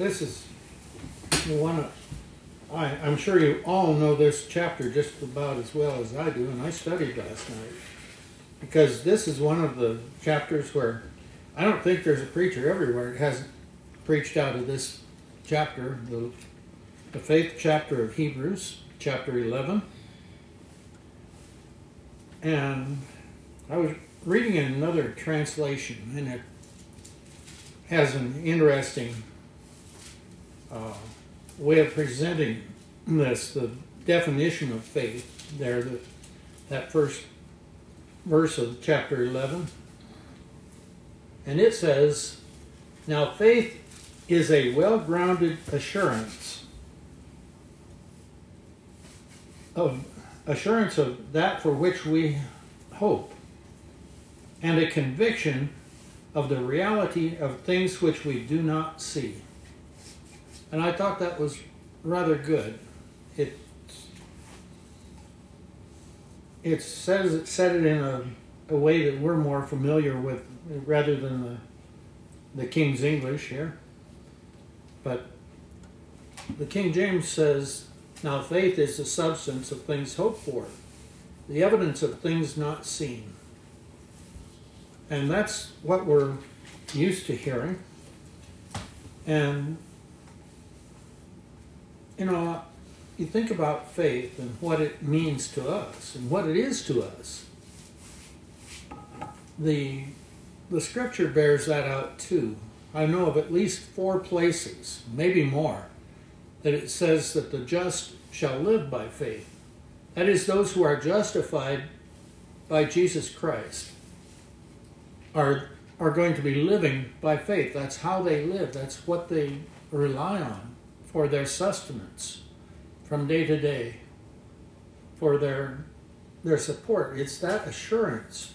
this is one of, I, I'm sure you all know this chapter just about as well as I do, and I studied last night. Because this is one of the chapters where I don't think there's a preacher everywhere that hasn't preached out of this chapter, the, the faith chapter of Hebrews, chapter 11. And I was reading in another translation, and it has an interesting uh, way of presenting this, the definition of faith there, the, that first verse of chapter 11. And it says, Now faith is a well grounded assurance of assurance of that for which we hope, and a conviction of the reality of things which we do not see. And I thought that was rather good. It it says it said it in a, a way that we're more familiar with rather than the the King's English here. But the King James says, Now faith is the substance of things hoped for, the evidence of things not seen. And that's what we're used to hearing. And, you know, you think about faith and what it means to us and what it is to us. The, the scripture bears that out too. I know of at least four places, maybe more, that it says that the just shall live by faith. That is, those who are justified by Jesus Christ are, are going to be living by faith. That's how they live, that's what they rely on for their sustenance from day to day, for their, their support. It's that assurance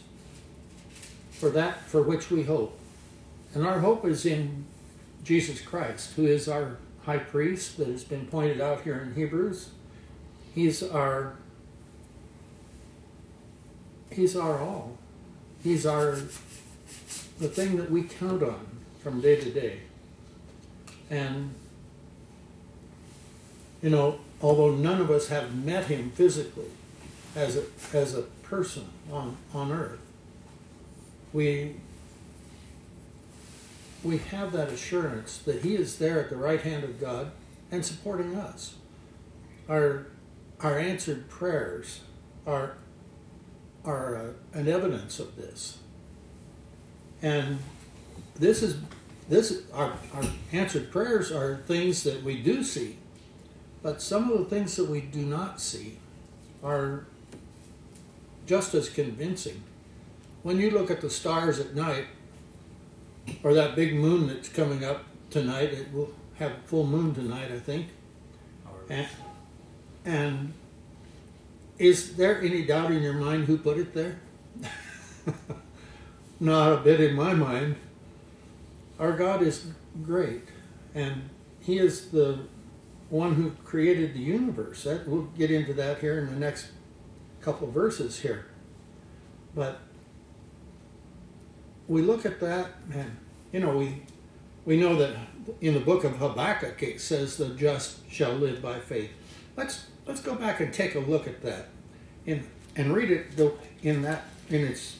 for that for which we hope. And our hope is in Jesus Christ, who is our high priest that has been pointed out here in Hebrews. He's our He's our all. He's our the thing that we count on from day to day. And you know, although none of us have met him physically as a as a person on, on earth, we we have that assurance that He is there at the right hand of God and supporting us. Our, our answered prayers are, are uh, an evidence of this. And this is this our, our answered prayers are things that we do see, but some of the things that we do not see are just as convincing. When you look at the stars at night, or that big moon that's coming up tonight. It will have full moon tonight, I think. And, and is there any doubt in your mind who put it there? Not a bit in my mind. Our God is great, and He is the one who created the universe. That, we'll get into that here in the next couple verses here. But we look at that, and you know, we we know that in the book of Habakkuk it says the just shall live by faith. Let's let's go back and take a look at that, and and read it in that in its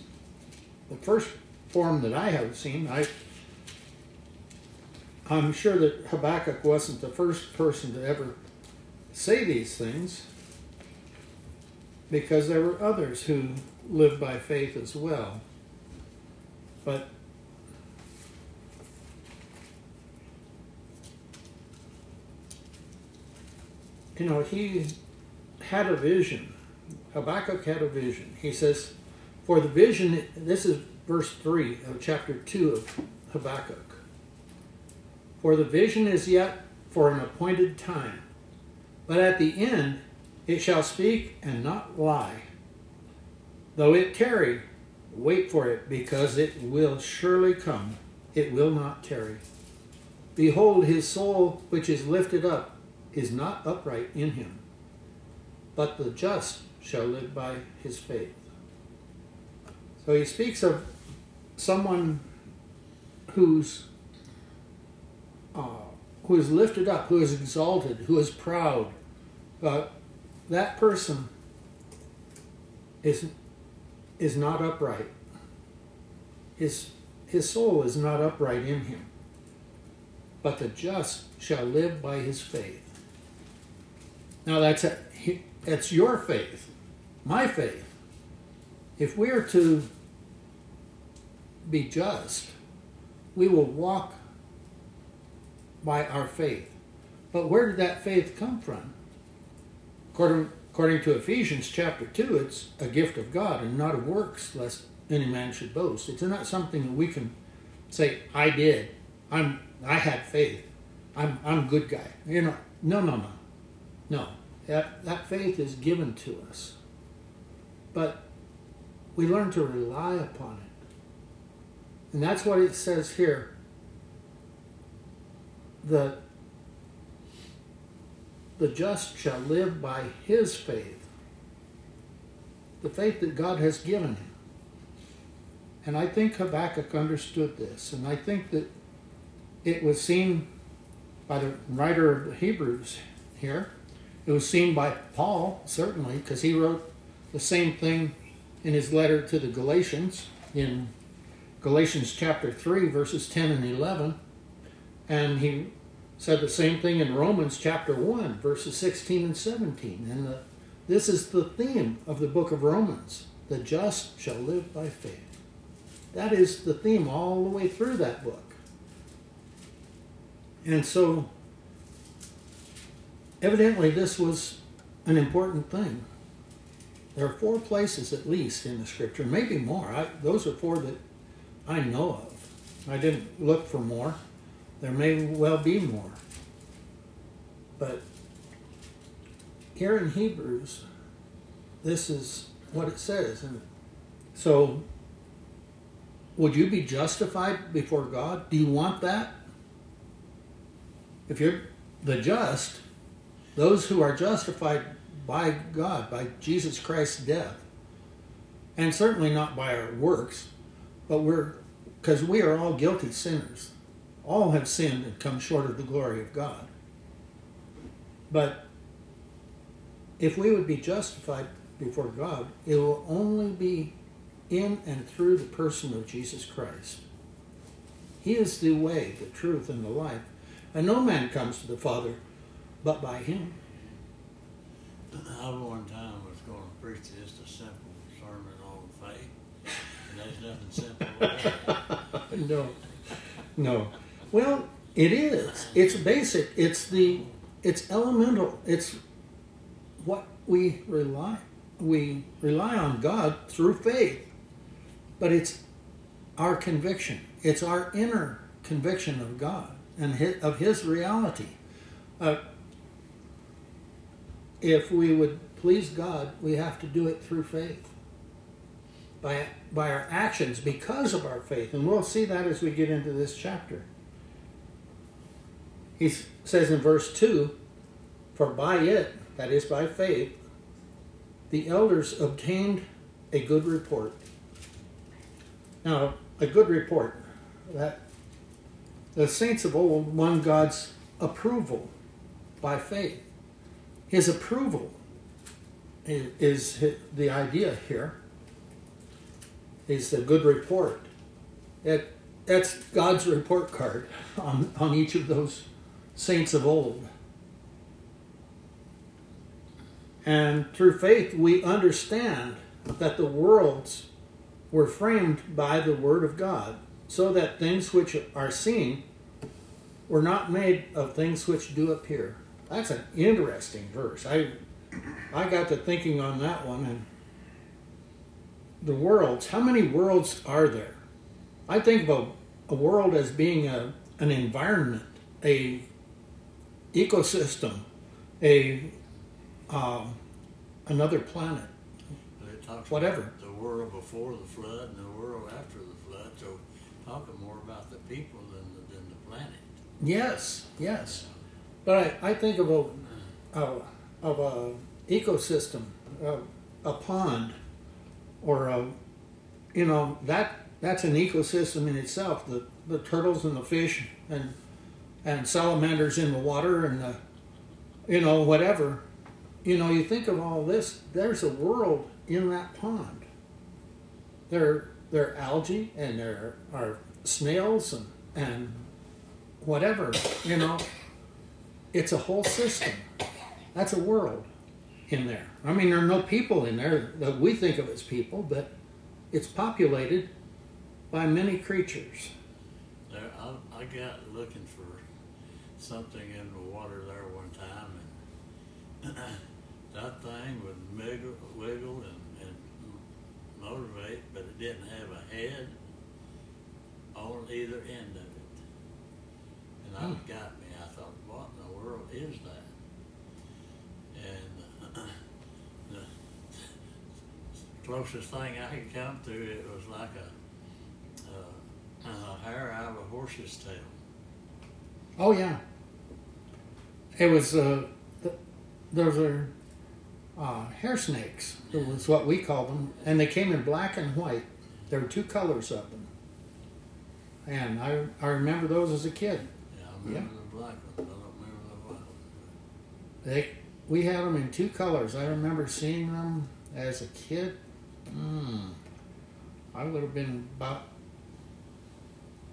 the first form that I have seen. I I'm sure that Habakkuk wasn't the first person to ever say these things because there were others who lived by faith as well. But you know, he had a vision. Habakkuk had a vision. He says, For the vision, this is verse 3 of chapter 2 of Habakkuk. For the vision is yet for an appointed time, but at the end it shall speak and not lie. Though it tarry, Wait for it, because it will surely come. It will not tarry. Behold, his soul, which is lifted up, is not upright in him, but the just shall live by his faith. So he speaks of someone whose who is lifted up, who is exalted, who is proud, uh, that person is is not upright. His his soul is not upright in him. But the just shall live by his faith. Now that's a, it's your faith, my faith. If we are to be just, we will walk by our faith. But where did that faith come from? According, according to Ephesians chapter 2, it's a gift of God and not of works, lest any man should boast. It's not something that we can say, I did. I'm I had faith. I'm I'm a good guy. You know, no, no, no. No. That that faith is given to us. But we learn to rely upon it. And that's what it says here. The the just shall live by his faith. The faith that God has given him. And I think Habakkuk understood this. And I think that it was seen by the writer of the Hebrews here. It was seen by Paul, certainly, because he wrote the same thing in his letter to the Galatians in Galatians chapter 3, verses 10 and 11. And he said the same thing in Romans chapter 1, verses 16 and 17. And the, this is the theme of the book of Romans the just shall live by faith. That is the theme all the way through that book. And so, evidently, this was an important thing. There are four places, at least, in the scripture, maybe more. I, those are four that I know of. I didn't look for more. There may well be more. But here in Hebrews, this is what it says. And so, would you be justified before God? Do you want that? If you're the just, those who are justified by God, by Jesus Christ's death, and certainly not by our works, but we're, because we are all guilty sinners. All have sinned and come short of the glory of God. But if we would be justified before God, it will only be in and through the person of Jesus Christ. He is the way, the truth, and the life. And no man comes to the Father but by him. I one time was going to preach just a simple sermon on faith, and there's nothing simple no, no. Well, it is. It's basic. It's the. It's elemental. It's what we rely. We rely on God through faith, but it's our conviction. It's our inner conviction of God and his, of His reality. Uh, if we would please God, we have to do it through faith. By, by our actions because of our faith. And we'll see that as we get into this chapter. He says in verse 2 For by it, that is by faith, the elders obtained a good report. Now, a good report, that the saints of old won God's approval by faith. His approval is the idea here. Is a good report. It, that's God's report card on, on each of those saints of old. And through faith, we understand that the worlds were framed by the Word of God, so that things which are seen were not made of things which do appear. That's an interesting verse. I I got to thinking on that one and the worlds. How many worlds are there? I think of a, a world as being a, an environment, a ecosystem, a um, another planet, whatever. The world before the flood and the world after the flood. So talking more about the people than the, than the planet. Yes, yes. But I, I think of a, a of a ecosystem, a, a pond, or a, you know that that's an ecosystem in itself. The the turtles and the fish and and salamanders in the water and the, you know whatever. You know, you think of all this. There's a world in that pond. There, there are algae and there are snails and and whatever. You know, it's a whole system. That's a world in there. I mean, there are no people in there that we think of as people, but it's populated by many creatures. There, I, I got looking for something in the water there one time, and that thing would wiggle, wiggle and, and motivate, but it didn't have a head on either end of it. And that Hmm. got me. I thought, what in the world is that? And the closest thing I could come to, it was like a, uh, a hair out of a horse's tail. Oh yeah. It was uh, th- those are uh, hair snakes. It was what we called them, and they came in black and white. There were two colors of them, and I I remember those as a kid. Yeah, I remember the black one, but I don't remember the white one. They we had them in two colors. I remember seeing them as a kid. Mm, I would have been about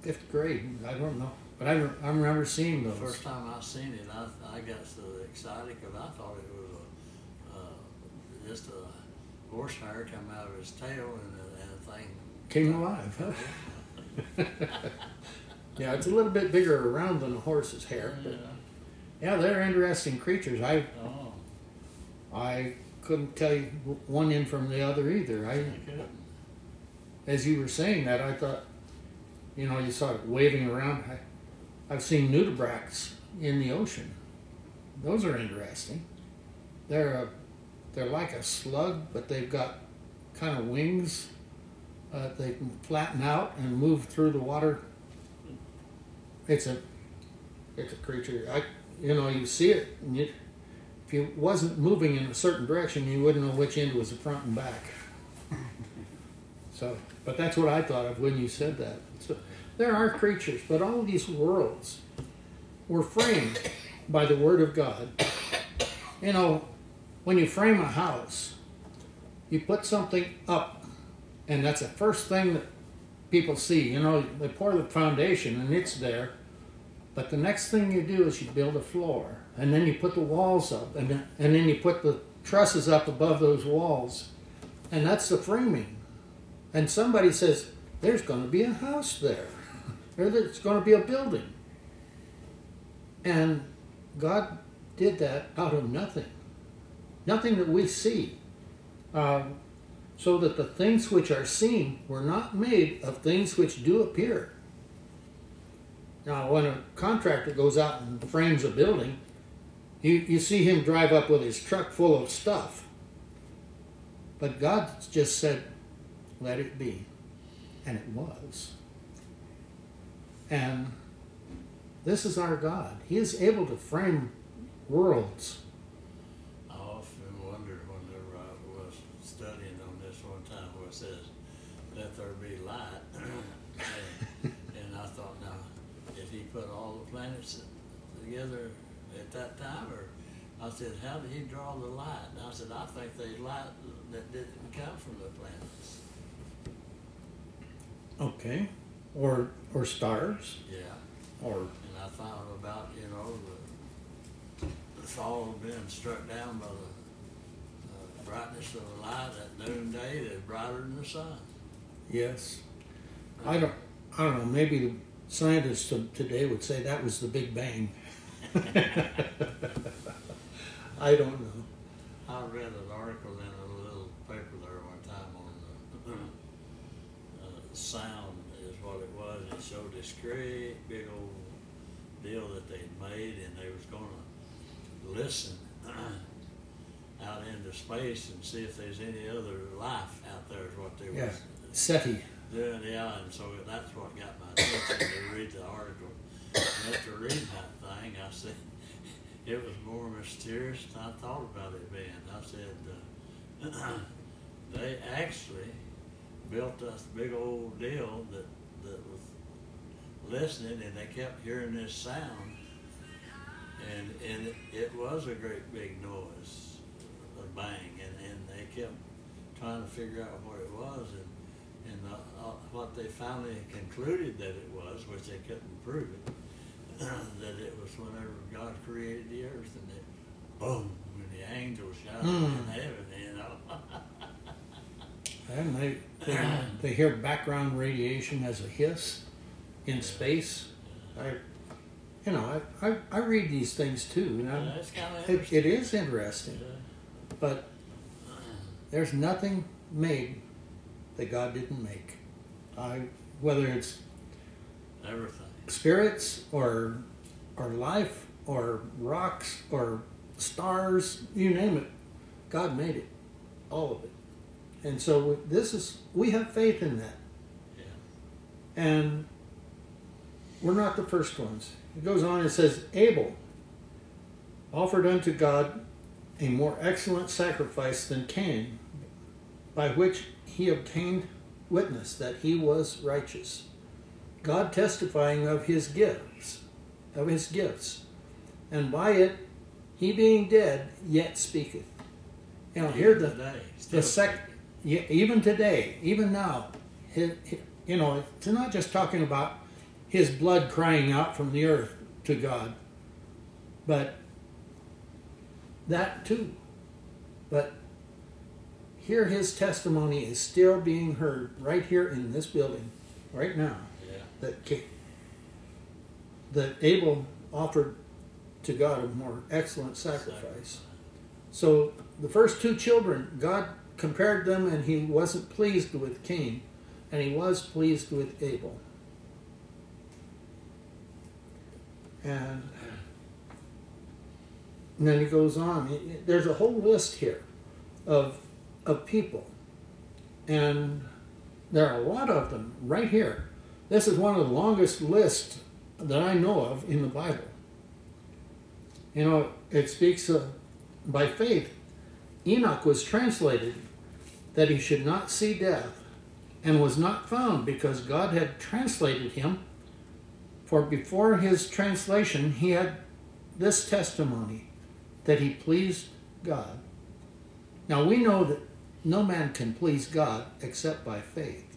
fifth grade. I don't know, but I, I remember seeing The those. first time I seen it, I, I got so excited because I thought it was a, uh, just a horse hair come out of his tail and a, and thing. Came alive. Huh? yeah, it's a little bit bigger around than a horse's hair, but yeah, they're interesting creatures. I Oh, I couldn't tell you one end from the other either. I, okay. as you were saying that, I thought, you know, you saw it waving around. I, I've seen nudibranchs in the ocean. Those are interesting. They're a, they're like a slug, but they've got kind of wings. Uh, they can flatten out and move through the water. It's a, it's a creature. I, you know, you see it, and you, if you wasn't moving in a certain direction, you wouldn't know which end was the front and back. So, but that's what I thought of when you said that. There are creatures, but all these worlds were framed by the Word of God. You know, when you frame a house, you put something up, and that's the first thing that people see. You know, they pour the foundation, and it's there. But the next thing you do is you build a floor, and then you put the walls up, and then, and then you put the trusses up above those walls, and that's the framing. And somebody says, "There's going to be a house there, there's going to be a building," and God did that out of nothing, nothing that we see, um, so that the things which are seen were not made of things which do appear. Now, when a contractor goes out and frames a building, you, you see him drive up with his truck full of stuff. But God just said, let it be. And it was. And this is our God. He is able to frame worlds. I often wondered whenever I was studying on this one time where it says, let there be light. and, and I thought, now, did he put all the planets together at that time? Or I said, how did he draw the light? And I said, I think there's light that didn't come from the planets. Okay. Or or stars. Yeah. Or And I thought about, you know, the, the Paul being struck down by the uh, brightness of the light at noonday that's brighter than the sun. yes. I don't I don't know, maybe scientists of today would say that was the Big Bang. I don't know. I read an article in a little paper there one time on the uh, sound is what it was. This great big old deal that they'd made, and they was going to listen out into space and see if there's any other life out there. Is what they Yeah. was SETI. doing. Yeah, and so that's what got my attention to read the article. And after reading that thing, I said it was more mysterious than I thought about it being. I said uh, they actually built this big old deal that that was listening, and they kept hearing this sound and and it, it was a great big noise, a bang, and, and they kept trying to figure out what it was, and and uh, uh, what they finally concluded that it was, which they couldn't prove it, that it was whenever God created the earth, and it boom, when the angels shouted Hmm. in heaven, you know. And they, they, they hear background radiation as a hiss in space. I, you know, I, I, I read these things too. You know, of it, it is interesting, but there's nothing made that God didn't make. I, whether it's Everything. spirits or or life or rocks or stars, you name it, God made it, all of it. And so this is we have faith in that, Yeah. and we're not the first ones. It goes on and says Abel offered unto God a more excellent sacrifice than Cain, by which he obtained witness that he was righteous. God testifying of his gifts, of his gifts, and by it he being dead yet speaketh. You know, here the today. the sec, even today, even now, hi- you know, it's not just talking about his blood crying out from the earth to God, but that too. But here, his testimony is still being heard right here in this building, right now. Yeah. That ca- that Abel offered to God a more excellent sacrifice. So the first two children, God compared them and he wasn't pleased with Cain, and he was pleased with Abel. And, and then he goes on. There's a whole list here of, of people. And there are a lot of them right here. This is one of the longest lists that I know of in the Bible. You know, it speaks of by faith, Enoch was translated that he should not see death, and was not found because God had translated him. For before his translation, he had this testimony that he pleased God. Now we know that no man can please God except by faith,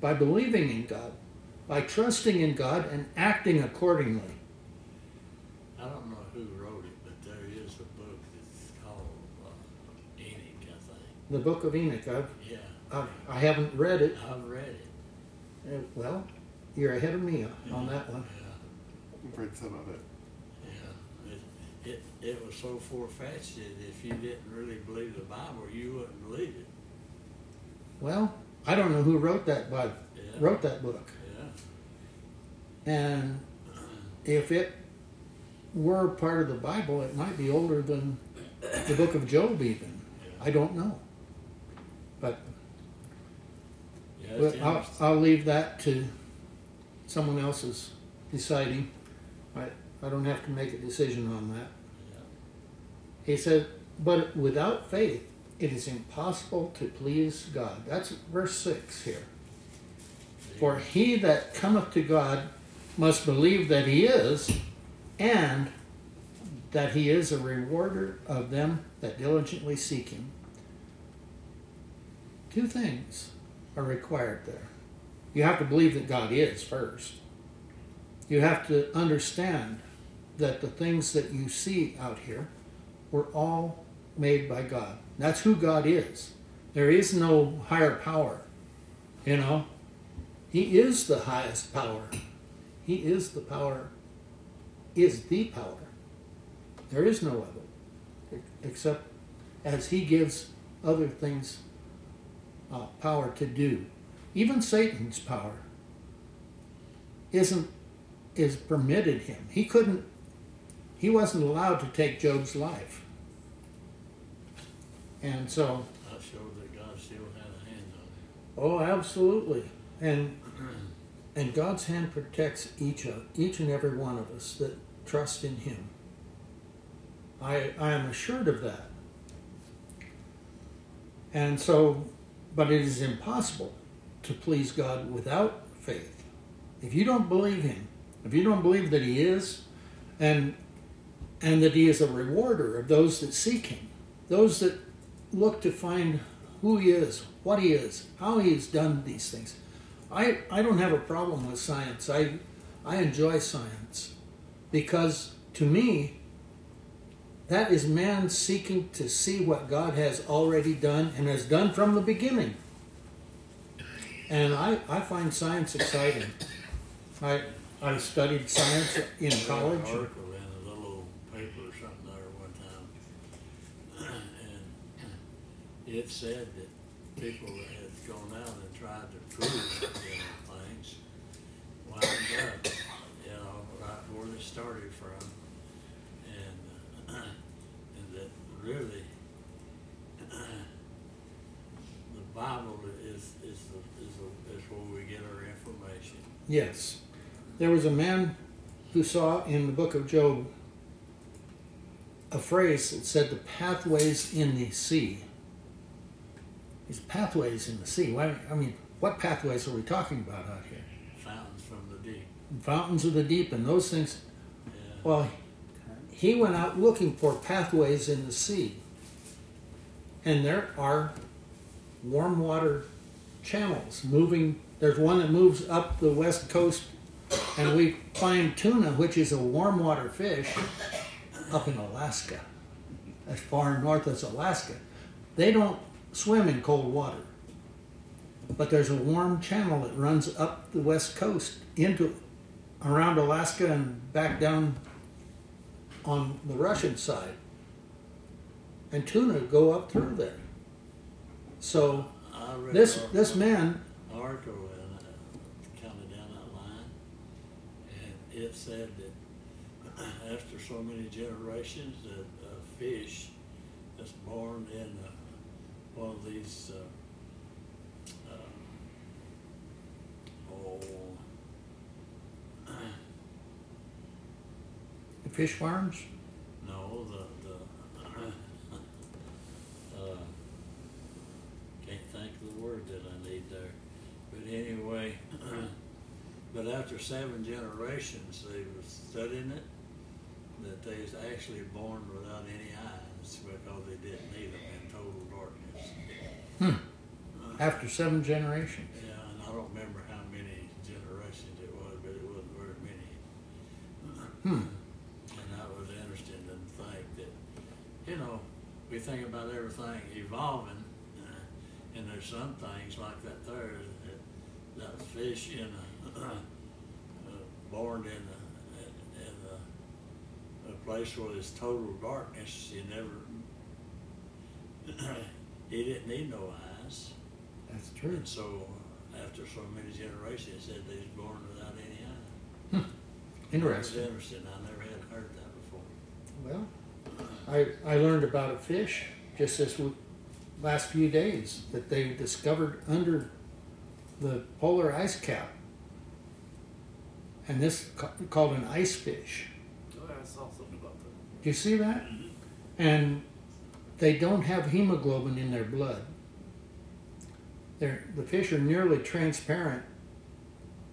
by believing in God, by trusting in God and acting accordingly. I don't know who wrote it, but there is a book that's called uh, Enoch, I think. The book of Enoch, I've, Yeah, I've, I haven't read it. I've read it. Uh, Well, you're ahead of me on that one. Yeah, I've read some of it. yeah. It, it, it was so far-fetched that if you didn't really believe the Bible, you wouldn't believe it. Well, I don't know who wrote that, but Yeah. wrote that book. Yeah. And if it were part of the Bible, it might be older than the book of Job, even. Yeah. I don't know. But Yeah, well, I'll. I'll leave that to someone else is deciding. I, I don't have to make a decision on that. He said, but without faith, it is impossible to please God. That's verse 6 here. For he that cometh to God must believe that he is, and that he is a rewarder of them that diligently seek him. Two things are required there. You have to believe that God is first. You have to understand that the things that you see out here were all made by God. That's who God is. There is no higher power. You know, He is the highest power. He is the power, is the power. There is no other, except as He gives other things uh, power to do. Even Satan's power isn't is permitted him. He couldn't. He wasn't allowed to take Job's life. And so, That showed that God still had a hand on it. oh, absolutely. And and God's hand protects each of each and every one of us that trust in Him. I I am assured of that. And so, but it is impossible to please God without faith. If you don't believe Him, if you don't believe that He is, and and that he is a rewarder of those that seek him, those that look to find who he is, what he is, how he has done these things. I, I don't have a problem with science. I, I enjoy science because to me, that is man seeking to see what God has already done and has done from the beginning. And I, I find science exciting. I, I studied science in college. An article in a little paper or something there one time. And it said that people that had gone out and tried to prove things wound up, you know, right where they started from. And, and that really, the Bible is, is, the, is where we get our information. Yes. There was a man who saw in the book of Job a phrase that said the pathways in the sea. These pathways in the sea. Why, I mean, what pathways are we talking about out here? Fountains from the deep. Fountains of the deep and those things. Yeah. Well, he went out looking for pathways in the sea. And there are warm water channels moving. There's one that moves up the west coast, and we find tuna, which is a warm water fish, up in Alaska, as far north as Alaska. They don't swim in cold water, but there's a warm channel that runs up the west coast into around Alaska and back down on the Russian side. And tuna go up through there. So this this man, article and uh, kind of down that line, and it said that after so many generations, that a fish that's born in uh, one of these uh, uh, oh, the fish farms, no, the the uh, can't think of the word that I need there. But anyway, but after seven generations, they were studying it, that they was actually born without any eyes because they didn't need them in total darkness. hmm, after seven generations. Yeah, and I don't remember how many generations it was, but it wasn't very many. Hmm. And that was interesting to think that, you know, we think about everything evolving, uh, and there's some things like that there, that, that fish in a, uh, Uh, born in a, in a, a place where there's total darkness, you never, he didn't need no eyes. That's true. And so, uh, after so many generations, it said they was born without any eyes. That hmm. was Interesting. interesting, I never had heard that before. Well, I I learned about a fish just this w- last few days that they discovered under the polar ice cap, and this called an ice fish. Oh, I saw something about that. Do you see that? Mm-hmm. And they don't have hemoglobin in their blood. They're, the fish are nearly transparent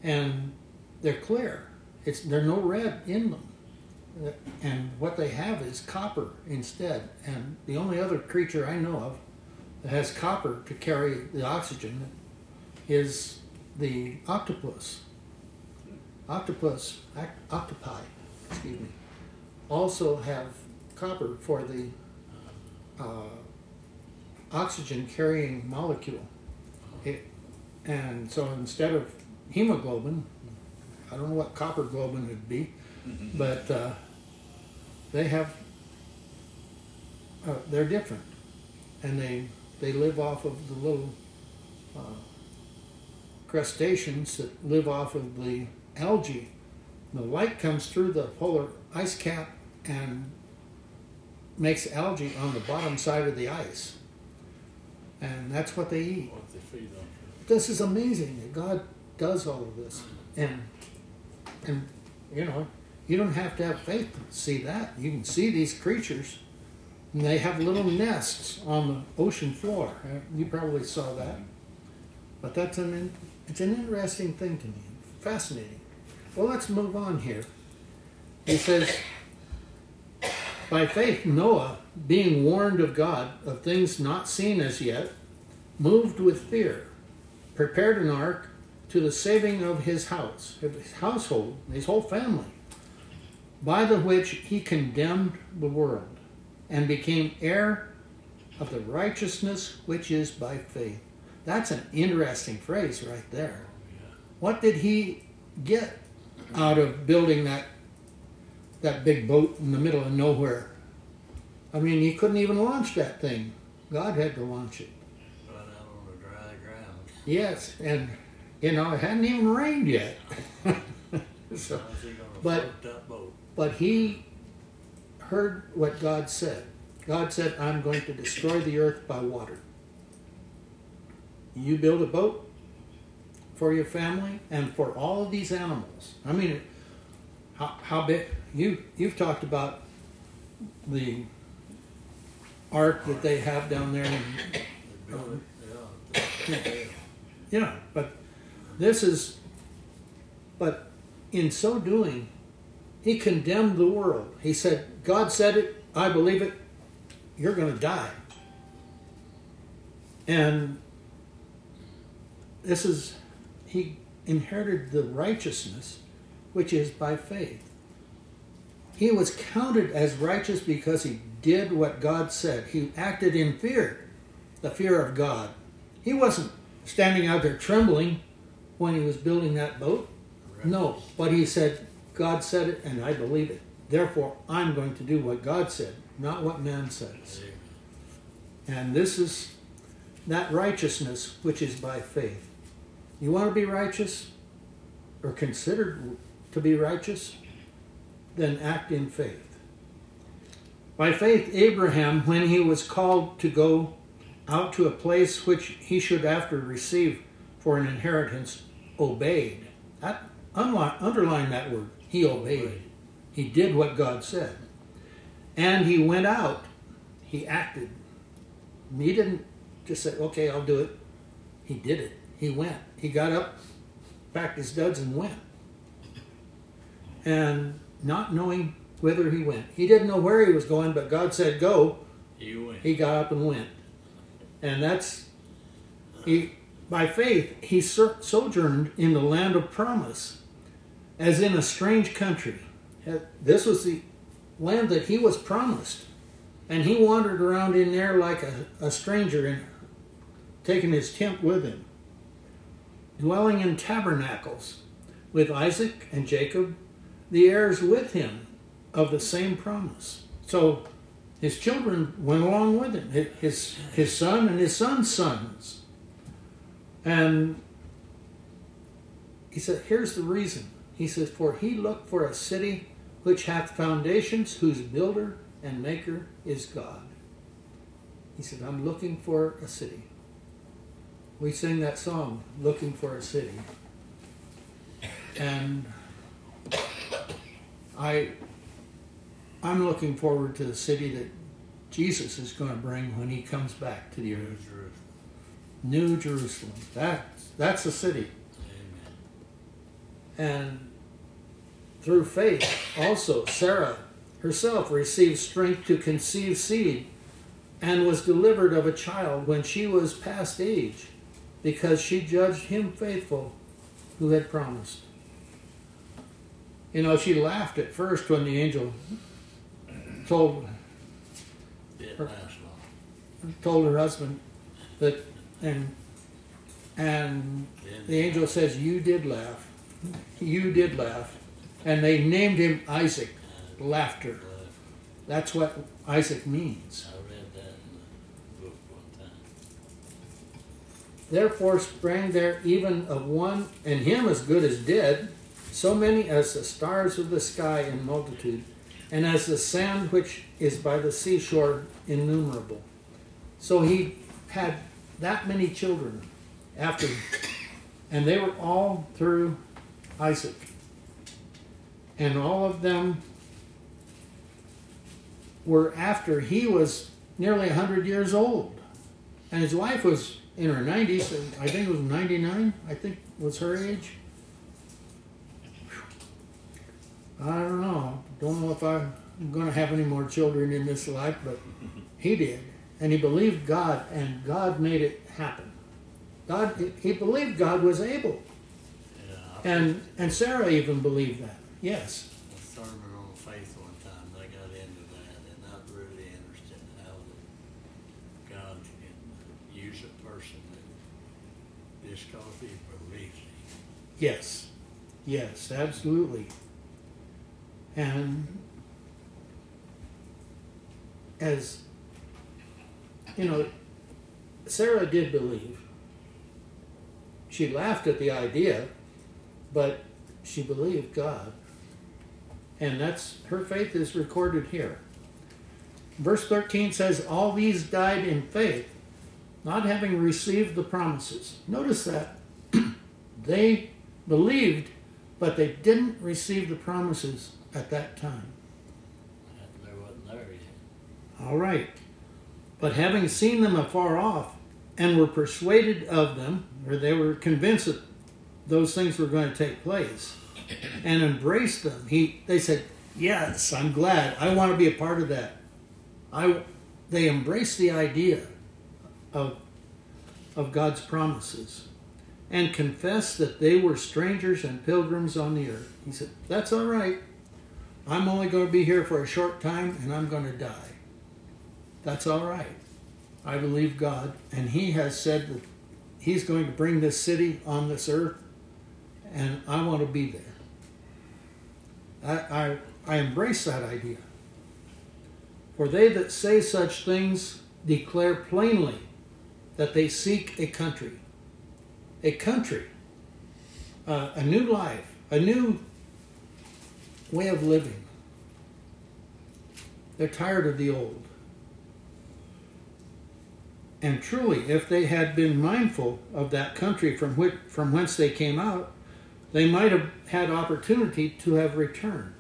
and they're clear. It's, there's no red in them. And what they have is copper instead. And the only other creature I know of that has copper to carry the oxygen is the octopus. Octopus, octopi, excuse me, also have copper for the uh, oxygen carrying molecule. It, and so instead of hemoglobin, I don't know what copper globin would be, but uh, they have, uh, they're different. And they, they live off of the little uh, crustaceans that live off of the algae. The light comes through the polar ice cap and makes algae on the bottom side of the ice. And that's what they eat. What they feed on. This is amazing that God does all of this. And and you know, you don't have to have faith to see that. You can see these creatures and they have little nests on the ocean floor. You probably saw that. But that's an it's an interesting thing to me. Fascinating. Well, let's move on here. He says By faith, Noah, being warned of God of things not seen as yet, moved with fear, prepared an ark to the saving of his house, his household, his whole family, by the which he condemned the world and became heir of the righteousness which is by faith. That's an interesting phrase right there. What did he get out of building that that big boat in the middle of nowhere? I mean, he couldn't even launch that thing. God had to launch it. Right out on the dry ground. Yes, and you know it hadn't even rained yet. so, How's he gonna but- float that boat? but he heard what God said. God said, "I'm going to destroy the earth by water." You build a boat for your family and for all of these animals. I mean, how, how big? You you've talked about the ark that they have down there. And, They built it, yeah. they- yeah, but this is. But in so doing, he condemned the world. He said, "God said it. I believe it. You're going to die." And this is he inherited the righteousness which is by faith. He was counted as righteous because he did what God said. He acted in fear, the fear of God. He wasn't standing out there trembling when he was building that boat. No, but he said, God said it and I believe it. Therefore, I'm going to do what God said, not what man says. And this is that righteousness which is by faith. You want to be righteous or considered to be righteous? Then act in faith. By faith, Abraham, when he was called to go out to a place which he should after receive for an inheritance, obeyed. That, underline that word. He obeyed. He did what God said. And he went out. He acted. He didn't just say, okay, I'll do it. He did it. He went. He got up, packed his duds, and went. And not knowing whither he went. He didn't know where he was going, but God said, go. You win. He got up and went. And that's, he, by faith, he sojourned in the land of promise, as in a strange country. This was the land that he was promised. And he wandered around in there like a, a stranger and taking his tent with him, dwelling in tabernacles with Isaac and Jacob, the heirs with him of the same promise. So his children went along with him, his, his son and his son's sons. And he said, Here's the reason. He says, For he looked for a city which hath foundations, whose builder and maker is God. He said, I'm looking for a city. We sing that song, Looking for a City. And I I'm looking forward to the city that Jesus is going to bring when he comes back to the New earth. Jerusalem. New Jerusalem. That's that's the city. Amen. And through faith, also, Sarah herself received strength to conceive seed and was delivered of a child when she was past age, because she judged him faithful who had promised. You know, she laughed at first when the angel told Her- told her husband that and and the angel says you did laugh. You did laugh. And they named him isaac. Laughter. that's what isaac means I read that in the book one time. Therefore sprang there even of one and him as good as dead so many as the stars of the sky in multitude and as the sand which is by the seashore innumerable. So he had that many children after and they were all through isaac. And all of them were after he was nearly 100 years old and his wife was in her 90s i think it was 99 i think was her age i don't know don't know if I'm going to have any more children in this life, but he did. And he believed God, and God made it happen. God, he believed God was able. And, and Sarah even believed that. Yes. a sermon on faith one time, they got into that, and I'm really interested in how that God can use a person that just cause he believes him. Yes. Yes, absolutely. And as you know, Sarah did believe. She laughed at the idea, but she believed God. And that's her faith is recorded here. Verse 13 says, All these died in faith, not having received the promises. Notice that. they believed, but they didn't receive the promises at that time. Wasn't there. All right. But having seen them afar off and were persuaded of them, or they were convinced that those things were going to take place, and embraced them, he they said, "Yes, I'm glad. I want to be a part of that." I they embraced the idea of of God's promises and confessed that they were strangers and pilgrims on the earth. He said, "That's all right. I'm only going to be here for a short time and I'm going to die." That's all right. I believe God, and He has said that He's going to bring this city on this earth, and I want to be there. I, I, I embrace that idea. For they that say such things declare plainly that they seek a country. A country, uh, a new life, a new way of living. They're tired of the old. And truly, if they had been mindful of that country from which, from whence they came out, they might have had opportunity to have returned.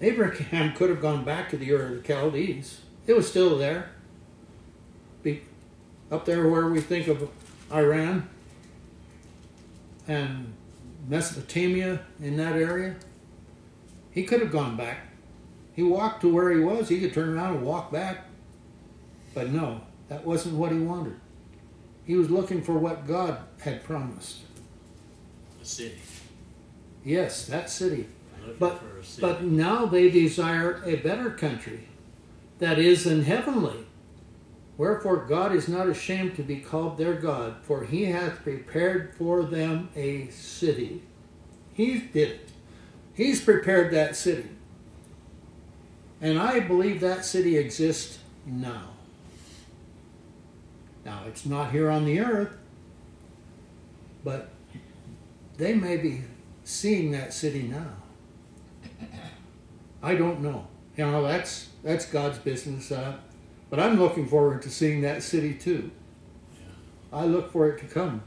Abraham could have gone back to the Ur of the Chaldees. It was still there. Be, up there where we think of Iran and Mesopotamia in that area. He could have gone back. He walked to where he was. He could turn around and walk back. But no, that wasn't what he wanted. He was looking for what God had promised. The city, Yes, that city. But city. but now they desire a better country, that is in heavenly. Wherefore God is not ashamed to be called their God, for he hath prepared for them a city. He did it. He's prepared that city. And I believe that city exists now. Now, it's not here on the earth, but they may be seeing that city now. I don't know. You know, that's that's God's business. Uh, but I'm looking forward to seeing that city too. I look for it to come.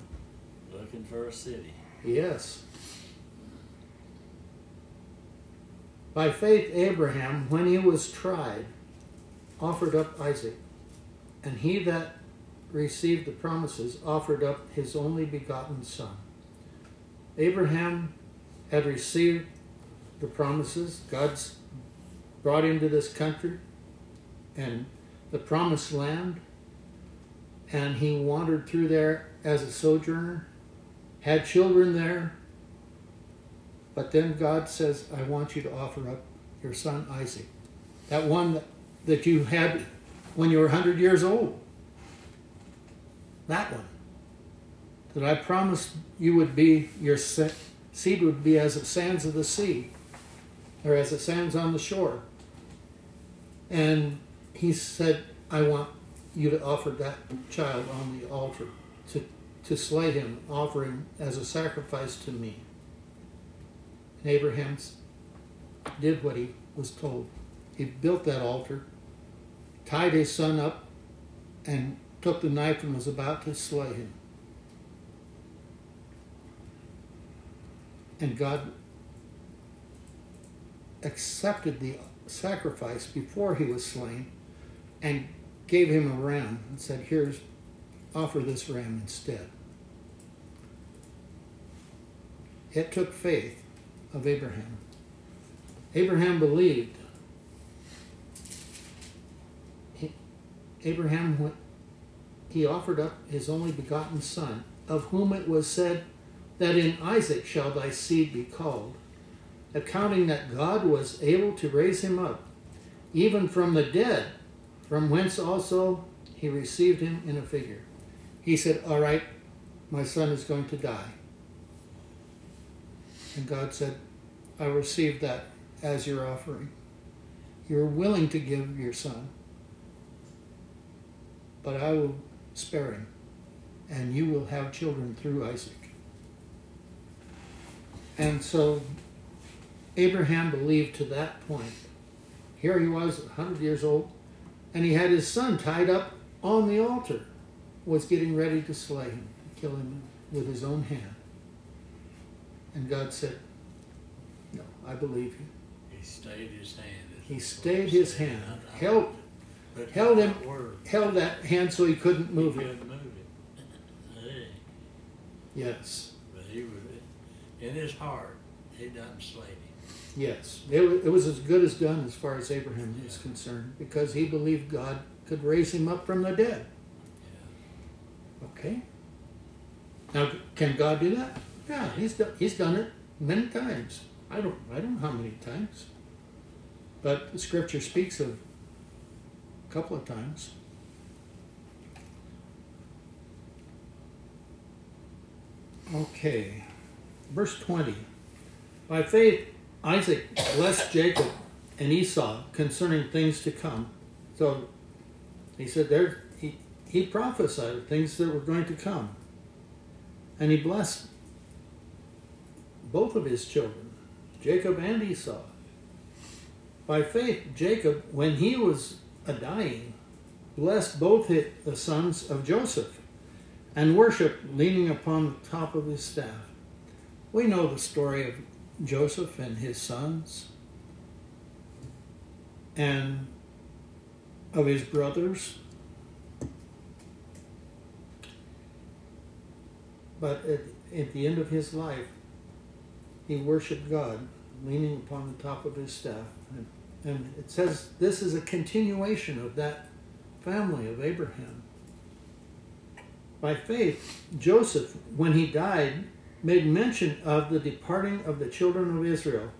looking for a city. Yes. By faith, Abraham, when he was tried, offered up Isaac, and he that received the promises offered up his only begotten son. Abraham had received the promises. God's brought him to this country and the promised land, and he wandered through there as a sojourner had children there. But then God says, I want you to offer up your son Isaac. That one that, you had when you were 100 years old. That one. That I promised you would be, your se- seed would be as the sands of the sea, or as the sands on the shore. And he said, I want you to offer that child on the altar to to slay him, offer him as a sacrifice to me. And Abraham did what he was told. He built that altar, tied his son up, and took the knife and was about to slay him. And God accepted the sacrifice before he was slain and gave him a ram and said, Here's offer this ram instead. It took faith of Abraham. Abraham believed Abraham went, he offered up his only begotten son, of whom it was said that in Isaac shall thy seed be called, accounting that God was able to raise him up, even from the dead, from whence also he received him in a figure. He said, All right, my son is going to die. And God said, I received that as your offering. You're willing to give your son, but I will spare him, and you will have children through Isaac. And so Abraham believed to that point. Here he was, 100 years old, and he had his son tied up on the altar, was getting ready to slay him, to kill him with his own hand. And God said, No, I believe you. He stayed his hand. He stayed his hand, I held- it. Held him- Held that hand so he couldn't move he it. couldn't move it. Hey, Yes, But he was, in his heart, he done slay him. Yes. It it was as good as done as far as Abraham is concerned because he believed God could raise him up from the dead. Yeah. Okay. Now, can God do that? Yeah, he's done, he's done it many times. I don't I don't know how many times, but the Scripture speaks of a couple of times. Okay, verse twenty. By faith, Isaac blessed Jacob and Esau concerning things to come. So he said there he, he prophesied things that were going to come. And he blessed both of his children, Jacob and Esau. By faith, Jacob, when he was a dying, blessed both hi- the sons of Joseph and worshiped leaning upon the top of his staff. We know the story of Joseph and his sons and of his brothers. But at, at the end of his life, he worshiped God, leaning upon the top of his staff. And, and it says this is a continuation of that family of Abraham. By faith, Joseph, when he died, made mention of the departing of the children of Israel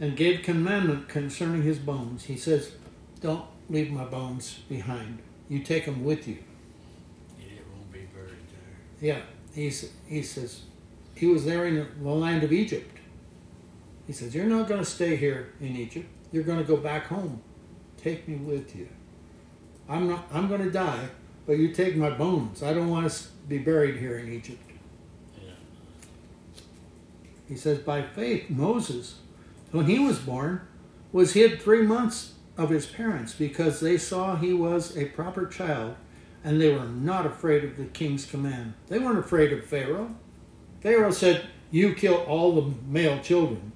and gave commandment concerning his bones. He says, Don't leave my bones behind. You take them with you. He didn't be buried there. Yeah, he's, he says, he was there in the land of Egypt. He says, You're not going to stay here in Egypt. You're going to go back home. Take me with you. I'm not. I'm going to die, but you take my bones. I don't want to be buried here in Egypt. He says, By faith, Moses, when he was born, was hid three months of his parents because they saw he was a proper child and they were not afraid of the king's command. They weren't afraid of Pharaoh. Pharaoh said, You kill all the male children.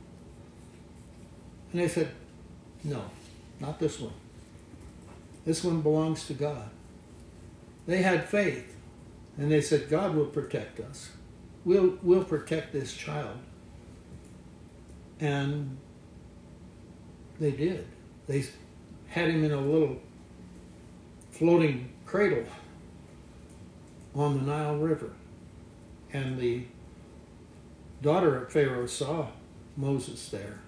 And they said, No, not this one. This one belongs to God. They had faith and they said, God will protect us. We'll, we'll protect this child. And they did. They had him in a little floating cradle on the Nile River. And the daughter of Pharaoh saw Moses there.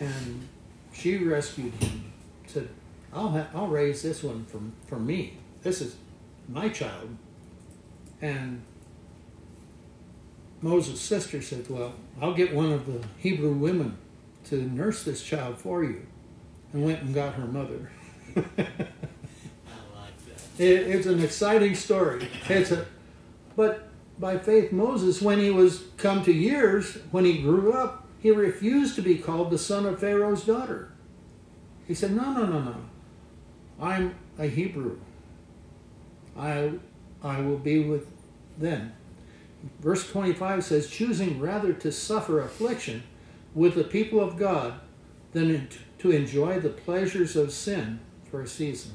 And she rescued him, said, I'll, ha- I'll raise this one from, for me. This is my child. And Moses' sister said, Well, I'll get one of the Hebrew women to nurse this child for you. And went and got her mother. I like that. It, it's an exciting story. It's a, but by faith, Moses, when he was come to years, when he grew up, he refused to be called the son of Pharaoh's daughter. He said, "No, no, no, no. I'm a Hebrew. I, I will be with them." Verse 25 says, "Choosing rather to suffer affliction with the people of God than to enjoy the pleasures of sin for a season."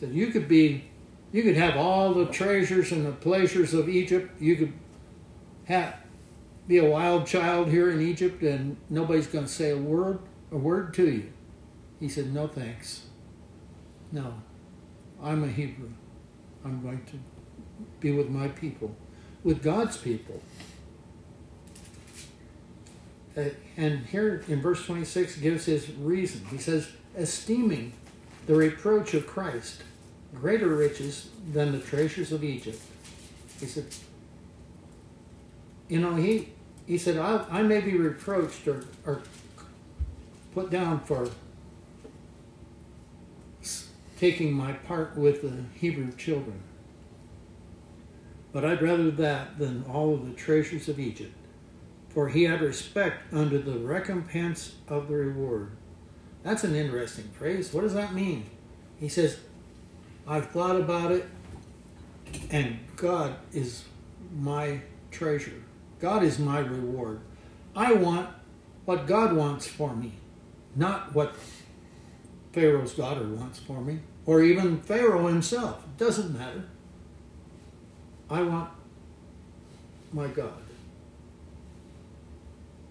So you could be, you could have all the treasures and the pleasures of Egypt. You could have, be a wild child here in Egypt, and nobody's going to say a word, a word to you. He said, "No thanks. No, I'm a Hebrew. I'm going to be with my people, with God's people. Uh, and here in verse 26 gives his reason. He says, esteeming the reproach of Christ greater riches than the treasures of Egypt. He said, you know, he, he said, I, I may be reproached or, or put down for taking my part with the Hebrew children. But I'd rather that than all of the treasures of Egypt, for he had respect unto the recompense of the reward. That's an interesting phrase. What does that mean? He says, I've thought about it, and God is my treasure. God is my reward. I want what God wants for me, not what Pharaoh's daughter wants for me, or even Pharaoh himself. It doesn't matter. I want my God.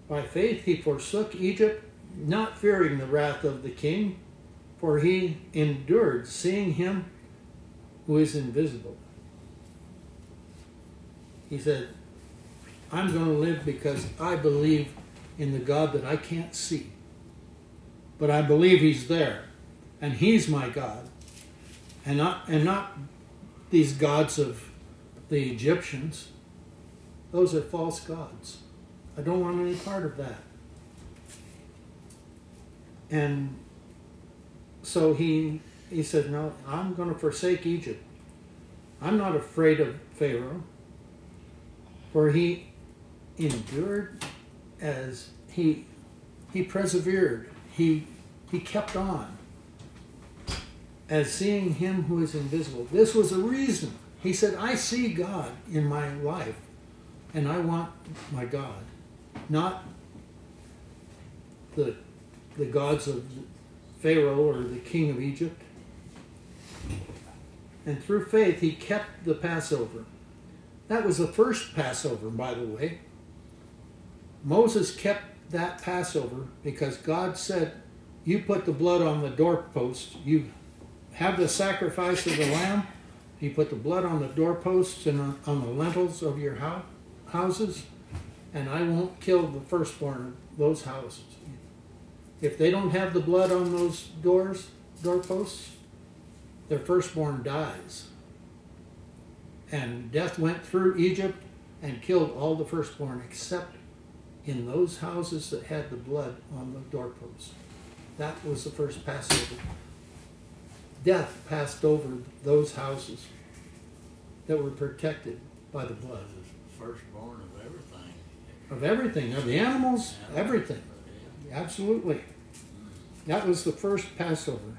By faith he forsook Egypt, not fearing the wrath of the king, for he endured seeing him who is invisible. He said, I'm going to live because I believe in the God that I can't see. But I believe he's there. And he's my God. And not and not these gods of the Egyptians. Those are false gods. I don't want any part of that. And so he he said, No, I'm going to forsake Egypt. I'm not afraid of Pharaoh, for he endured as he he persevered. He he kept on as seeing him who is invisible. This was a reason. He said, I see God in my life, and I want my God, not the the gods of Pharaoh or the king of Egypt. And through faith, he kept the Passover. That was the first Passover, by the way. Moses kept that Passover because God said, You put the blood on the doorpost. You have the sacrifice of the lamb. You put the blood on the doorposts and on the lintels of your houses, and I won't kill the firstborn of those houses. If they don't have the blood on those doors, doorposts, their firstborn dies. And death went through Egypt and killed all the firstborn except in those houses that had the blood on the doorposts. That was the first Passover. Death passed over those houses that were protected by the blood. The Firstborn of everything. Of everything, of the animals, everything. Absolutely. That was the first Passover.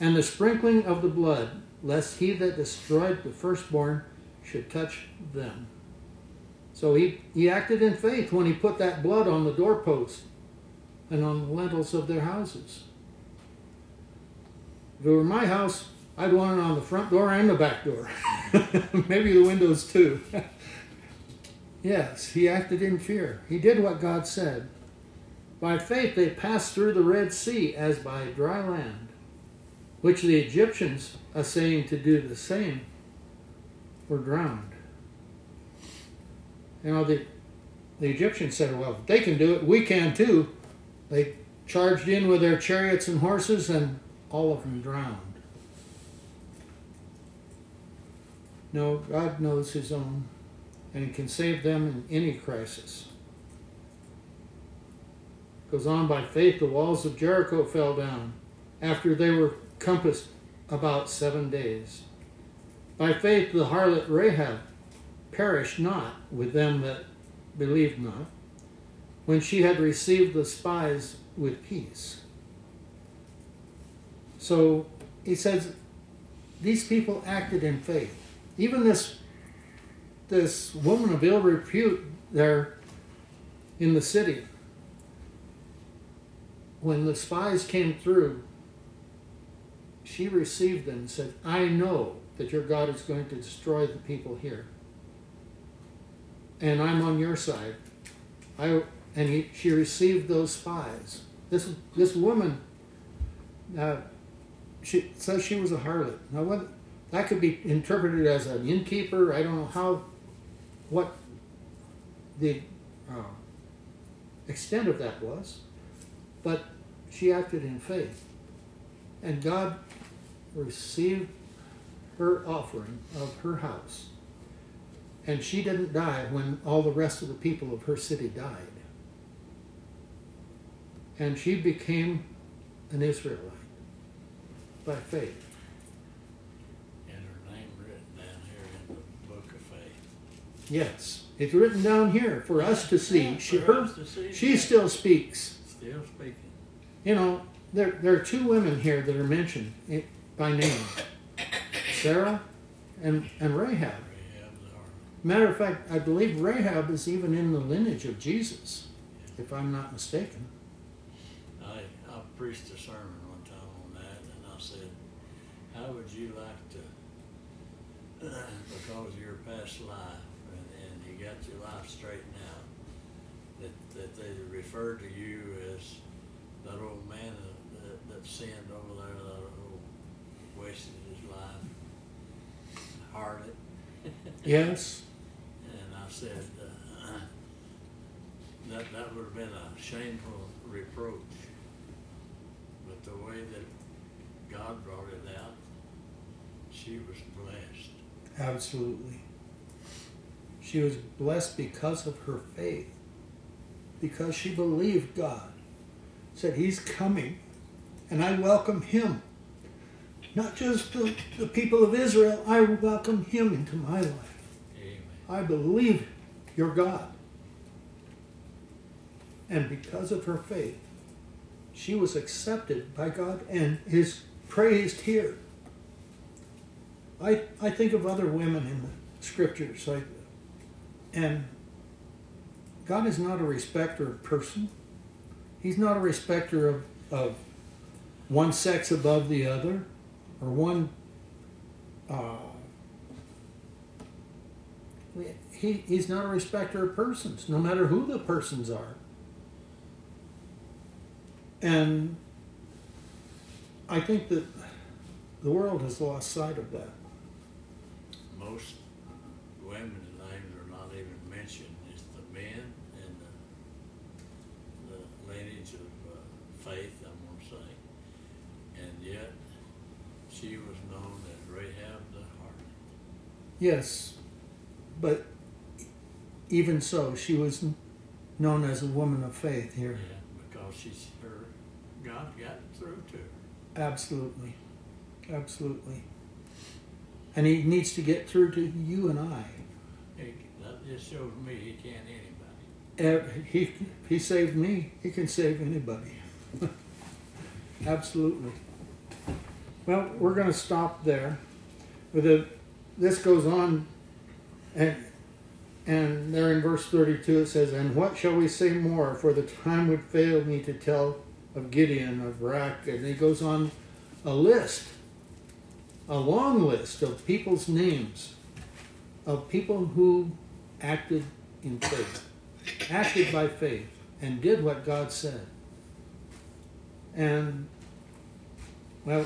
And the sprinkling of the blood, lest he that destroyed the firstborn should touch them. So he, he acted in faith when he put that blood on the doorpost and on the lintels of their houses. If it were my house, I'd want it on the front door and the back door. Maybe the windows too. yes, he acted in fear. He did what God said. By faith they passed through the Red Sea as by dry land, which the Egyptians, essaying to do the same, were drowned. You know, the, the Egyptians said, well, if they can do it, we can too. They charged in with their chariots and horses, and all of them drowned. No, God knows His own, and He can save them in any crisis. Goes on by faith, the walls of Jericho fell down after they were compassed about seven days. By faith, the harlot Rahab perished not with them that believed not, when she had received the spies with peace. So he says, these people acted in faith. Even this, this woman of ill repute there in the city, when the spies came through, she received them and said, I know that your God is going to destroy the people here. And I'm on your side. I, and he, she received those spies. This, this woman, uh, she says she was a harlot. Now, what that could be interpreted as an innkeeper. I don't know how, what the uh, extent of that was, but she acted in faith, and God received her offering of her house. And she didn't die when all the rest of the people of her city died. And she became an Israelite by faith. And her name written down here in the book of faith. Yes, it's written down here for us to see. Yeah, She, her, to see, she still speaks. Still speaking. You know, there, there are two women here that are mentioned eh, by name Sarah and, and Rahab. Rahab the harlot. Matter of fact, I believe Rahab is even in the lineage of Jesus, if I'm not mistaken. I, I preached a sermon one time on that, and I said, how would you like to, because of your past life, and, and you got your life straightened out, that, that they refer to you as that old man that, that, sinned over there, that old wasted his life, harlot. Yes, And I said, uh, that, that would have been a shameful reproach. But the way that God brought it out, she was blessed. absolutely. She was blessed because of her faith, because she believed God. Said, He's coming, and I welcome Him. Not just the, the people of Israel, I welcome Him into my life. Amen. I believe you're God. And because of her faith, she was accepted by God and is praised here. I, I think of other women in the scriptures, I, and God is not a respecter of person. He's not a respecter of, of one sex above the other or one uh, he, he's not a respecter of persons, no matter who the persons are. And I think that the world has lost sight of that. Most women's names are not even mentioned. It's the men and the, the lineage of uh, faith, I'm going to say. And yet, she was known as Rahab the harlot. Yes, but even so, she was known as a woman of faith here. Yeah, because she's her, God got through to her. Absolutely. Absolutely. And he needs to get through to you and I. That just shows me he can't anybody. He, he saved me. He can save anybody. Absolutely. Well, we're going to stop there. With the, this goes on, and and there in verse 32 it says, "And what shall we say more? For the time would fail me to tell of Gideon, of Barak." And he goes on a list, a long list of people's names, of people who acted in faith acted by faith and did what God said. And well,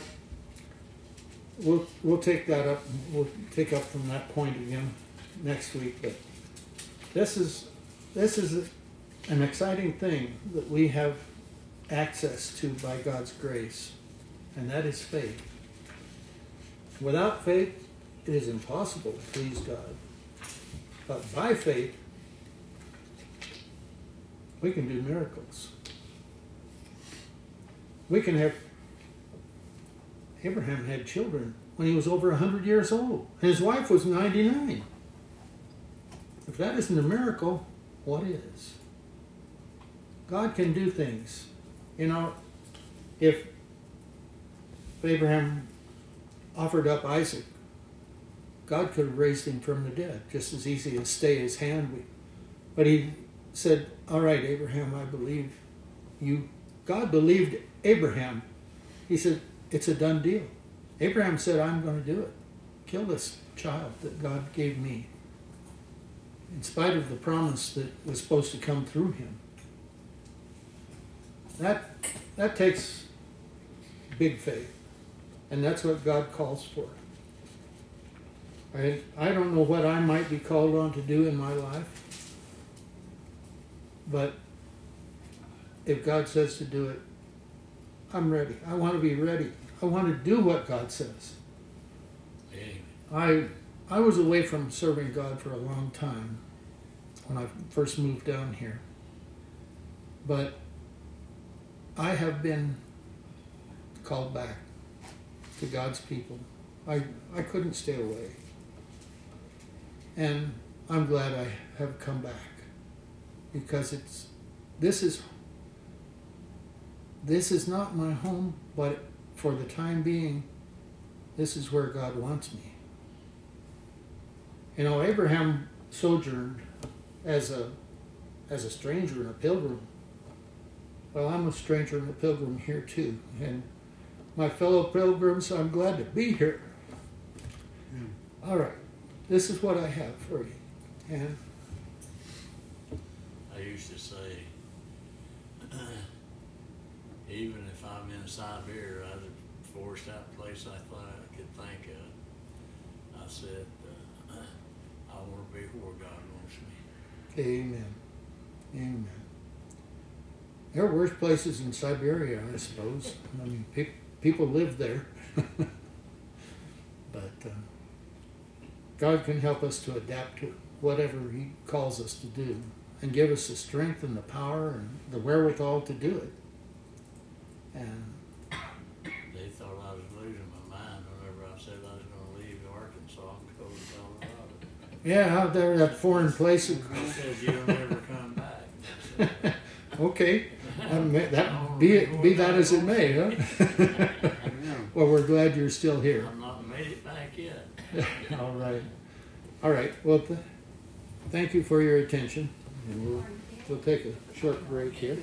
we'll we'll take that up. We'll take up from that point again next week. But this is this is an exciting thing that we have access to by God's grace, and that is faith. Without faith, it is impossible to please God. But by faith, we can do miracles. We can have. Abraham had children when he was over 100 years old, and his wife was 99. If that isn't a miracle, what is? God can do things. You know, if Abraham offered up Isaac, God could have raised him from the dead just as easy as stay his hand. But he said, All right, Abraham, I believe you. God believed Abraham. He said, It's a done deal. Abraham said, I'm going to do it. Kill this child that God gave me. In spite of the promise that was supposed to come through him. That, that takes big faith. And that's what God calls for. I, I don't know what I might be called on to do in my life, but if God says to do it, I'm ready. I want to be ready. I want to do what God says. Amen. I I was away from serving God for a long time when I first moved down here. But I have been called back to God's people. I I couldn't stay away. And I'm glad I have come back because it's this is this is not my home, but for the time being this is where God wants me. You know, Abraham sojourned as a as a stranger and a pilgrim. Well, I'm a stranger and a pilgrim here too, and my fellow pilgrims, I'm glad to be here. All right, this is what I have for you, and I used to say, even if I'm in Siberia, I the forced out a place I thought I could think of. I said, uh, I want to be where God wants me. Amen, Amen. There are worse places in Siberia, I suppose. I mean, pe- people live there, but uh, God can help us to adapt to whatever He calls us to do, and give us the strength and the power and the wherewithal to do it. And They thought I was losing my mind whenever I said I was going to leave Arkansas and go to Colorado. yeah, out there, that foreign place. He said, you'll never come back. Okay, and that, oh, be, it, be that as it may, huh? well, we're glad you're still here. I'm not made it back yet. All right. All right. Well, th thank you for your attention. And we'll, we'll take a short break here.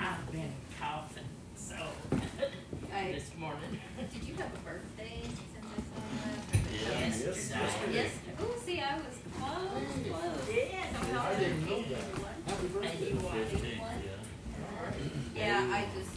I've been coughing, so this morning. Did you have a birthday since I saw last? Yes. Yes. Oh, see, I was close, close. Yes. I didn't know that. Happy birthday. Yeah, I just.